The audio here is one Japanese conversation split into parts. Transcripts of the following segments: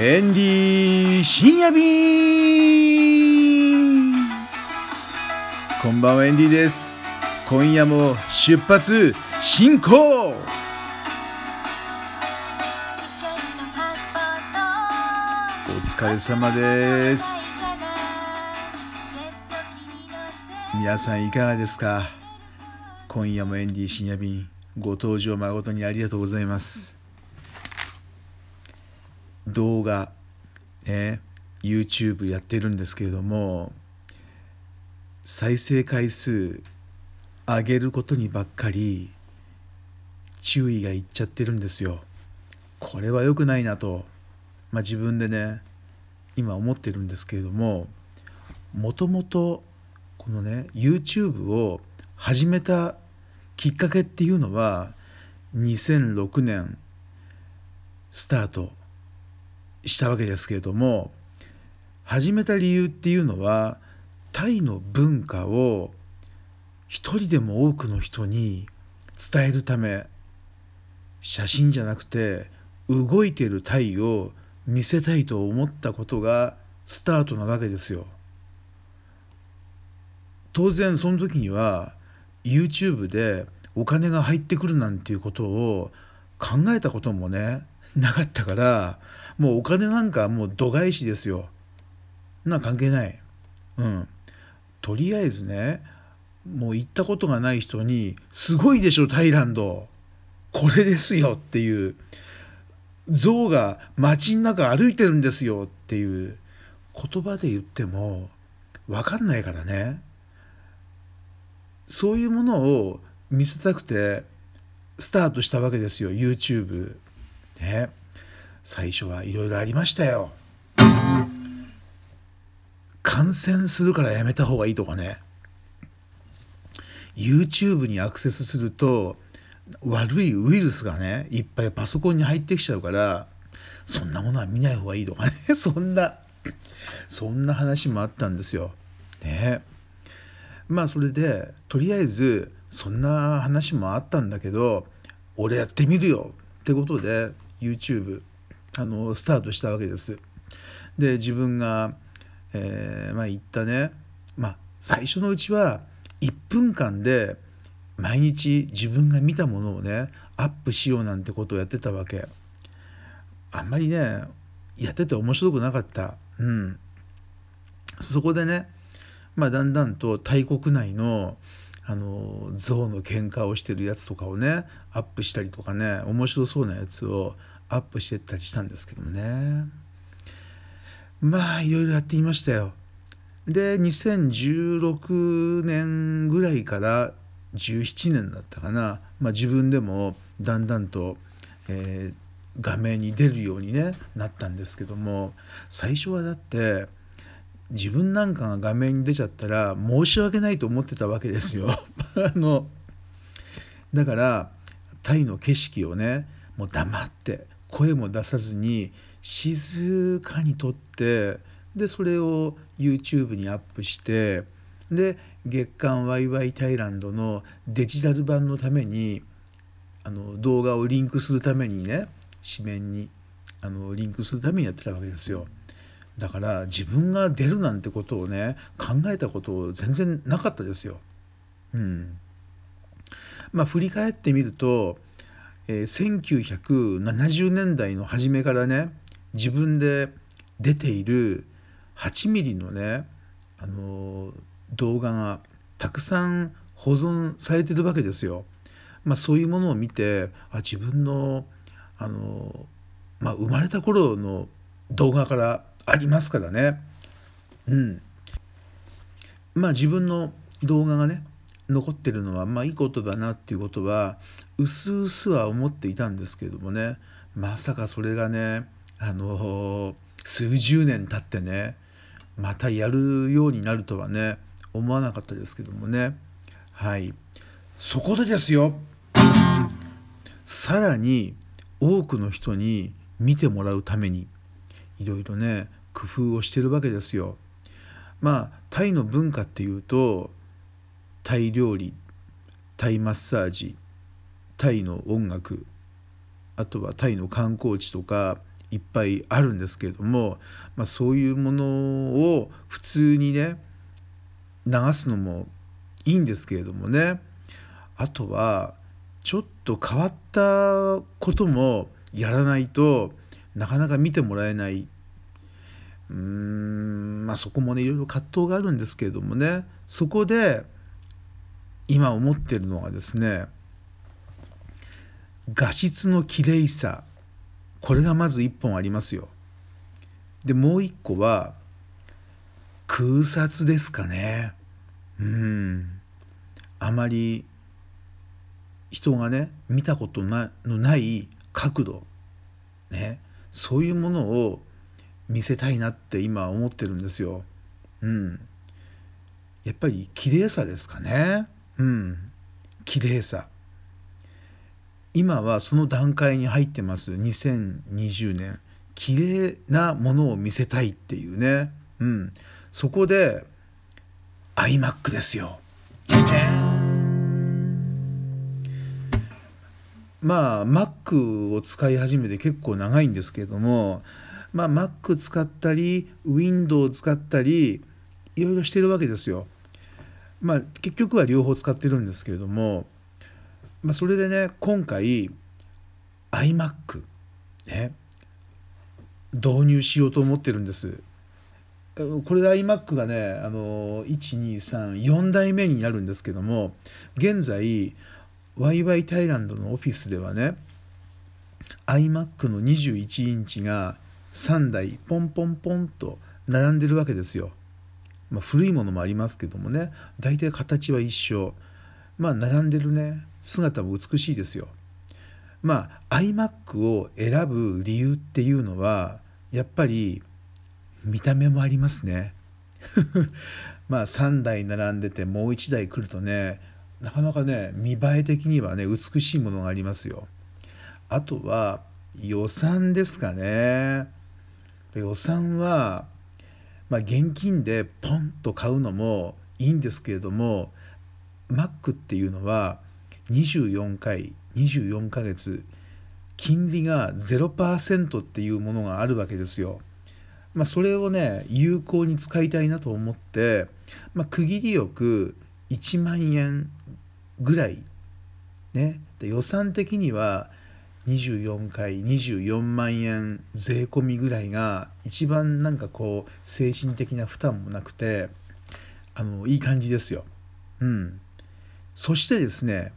エンディ深夜便こんばんはエンディです。今夜も出発進行。お疲れ様です。皆さんいかがですか？今夜もエンディ深夜便。ご登場誠にありがとうございます。動画、ね、YouTube やってるんですけれども再生回数上げることにばっかり注意がいっちゃってるんですよ。これは良くないなと、まあ、自分でね今思ってるんですけれどももともとこのね YouTube を始めたきっかけっていうのは2006年スタートしたわけですけれども始めた理由っていうのはタイの文化を一人でも多くの人に伝えるため写真じゃなくて動いてるタイを見せたいと思ったことがスタートなわけですよ。当然その時には YouTube でお金が入ってくるなんていうことを考えたこともねなかったからもうお金なんかもう度外視ですよ。な関係ない。うん。とりあえずねもう行ったことがない人に「すごいでしょタイランドこれですよ」っていう象が街の中歩いてるんですよっていう言葉で言っても分かんないからねそういうものを見せたくてスタートしたわけですよ YouTube。ね最初はいろいろありましたよ。感染するからやめた方がいいとかね YouTube にアクセスすると悪いウイルスがねいっぱいパソコンに入ってきちゃうからそんなものは見ない方がいいとかね そんなそんな話もあったんですよ。ねまあそれでとりあえずそんな話もあったんだけど俺やってみるよってことで YouTube あのスタートしたわけです。で自分が、えー、まあ言ったね、まあ、最初のうちは1分間で毎日自分が見たものをねアップしようなんてことをやってたわけ。あんまりねやってて面白くなかった。うん、そこでね、まあ、だんだんと大国内のあの象の喧嘩をしてるやつとかをねアップしたりとかね面白そうなやつをアップしてったりしたんですけどもね。まあいろいろやってみましたよ。で2016年ぐらいから17年だったかな、まあ、自分でもだんだんと、えー、画面に出るように、ね、なったんですけども最初はだって自分なんかが画面に出ちゃったら申し訳ないと思ってたわけですよ。あのだからタイの景色をねもう黙って声も出さずに静かに撮ってでそれを YouTube にアップしてで月刊ワイワイタイランドのデジタル版のためにあの動画をリンクするためにね紙面にあのリンクするためにやってたわけですよ。だから自分が出るなんてことをね考えたこと全然なかったですよ。うん、まあ振り返ってみるとえー、1970年代の初めからね自分で出ている8ミリのね、あのー、動画がたくさん保存されてるわけですよ。まあ、そういうものを見てあ自分の、あのー、まあ、生まれた頃の動画からありますからね。うん。まあ自分の動画がね残ってるのはまあいいことだなっていうことはうすうすは思っていたんですけどもねまさかそれがねあの数十年経ってねまたやるようになるとはね思わなかったですけどもねはいそこでですよさらに多くの人に見てもらうためにいろいろね工夫をしてるわけですよ。まあタイの文化っていうとタイ料理タイマッサージタイの音楽あとはタイの観光地とかいっぱいあるんですけれども、まあ、そういうものを普通にね流すのもいいんですけれどもねあとはちょっと変わったこともやらないとなかなか見てもらえない。うーんまあそこもねいろいろ葛藤があるんですけれどもね。そこで今思ってるのはですね画質の綺麗さ。これがまず一本ありますよ。でもう一個は空撮ですかね。うん。あまり人がね見たことのない角度。ね。そういうものを見せたいなって今思ってるんですよ。うん。やっぱり綺麗さですかね。うん。綺麗さ。今はその段階に入ってます2020年綺麗なものを見せたいっていうね、うん、そこで iMac ですよ。じゃじゃんまあ Mac を使い始めて結構長いんですけれどもまあ Mac 使ったり Windows 使ったりいろいろしてるわけですよ。まあ結局は両方使ってるんですけれどもまあ、それでね今回 iMac ね導入しようと思ってるんですこれで iMac がねあの1234代目になるんですけども現在ワイワイタイランドのオフィスではね iMac の21インチが3台ポンポンポンと並んでるわけですよ。まあ、古いものもありますけどもね大体形は一緒。まあ並んでるね姿も美しいですよ。まあ iMac を選ぶ理由っていうのはやっぱり見た目もありますね。まあ3台並んでてもう1台来るとねなかなかね見栄え的にはね美しいものがありますよ。あとは予算ですかね。予算は、まあ、現金でポンと買うのもいいんですけれども Mac っていうのは24回24ヶ月金利が0%っていうものがあるわけですよ。まあ、それをね有効に使いたいなと思って、まあ、区切りよく1万円ぐらい、ね、で予算的には24回24万円税込みぐらいが一番なんかこう精神的な負担もなくてあのいい感じですよ。うん、そしてですね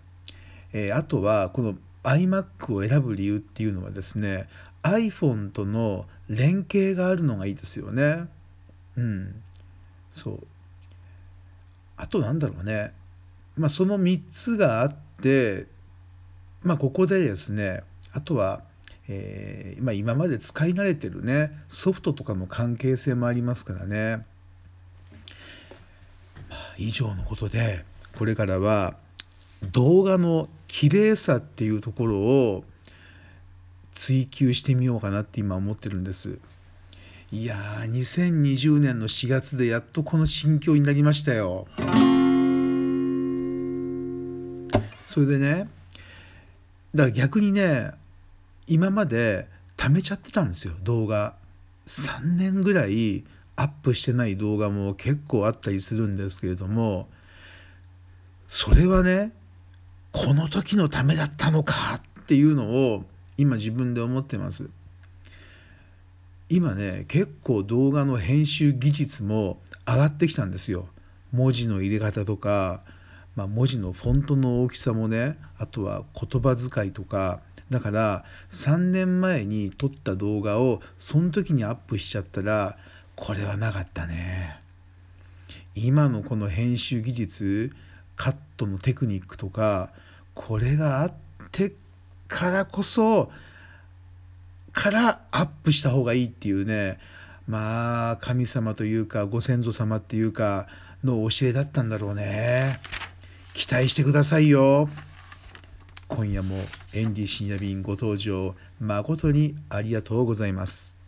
えー、あとはこの iMac を選ぶ理由っていうのはですね iPhone との連携があるのがいいですよね。うん。そう。あとなんだろうね。まあその3つがあって、まあここでですね、あとは、えー、まあ、今まで使い慣れてるね、ソフトとかの関係性もありますからね。まあ、以上のことで、これからは動画の綺麗さっていうところを追求してみようかなって今思ってるんですいやー2020年の4月でやっとこの心境になりましたよそれでねだから逆にね今まで貯めちゃってたんですよ動画3年ぐらいアップしてない動画も結構あったりするんですけれどもそれはねこの時のためだったのかっていうのを今自分で思ってます。今ね結構動画の編集技術も上がってきたんですよ。文字の入れ方とか、まあ、文字のフォントの大きさもねあとは言葉遣いとかだから3年前に撮った動画をその時にアップしちゃったらこれはなかったね。今のこの編集技術カットのテクニックとかこれがあってからこそからアップした方がいいっていうねまあ神様というかご先祖様っていうかの教えだったんだろうね期待してくださいよ。今夜もエンディ深夜便ご登場誠にありがとうございます。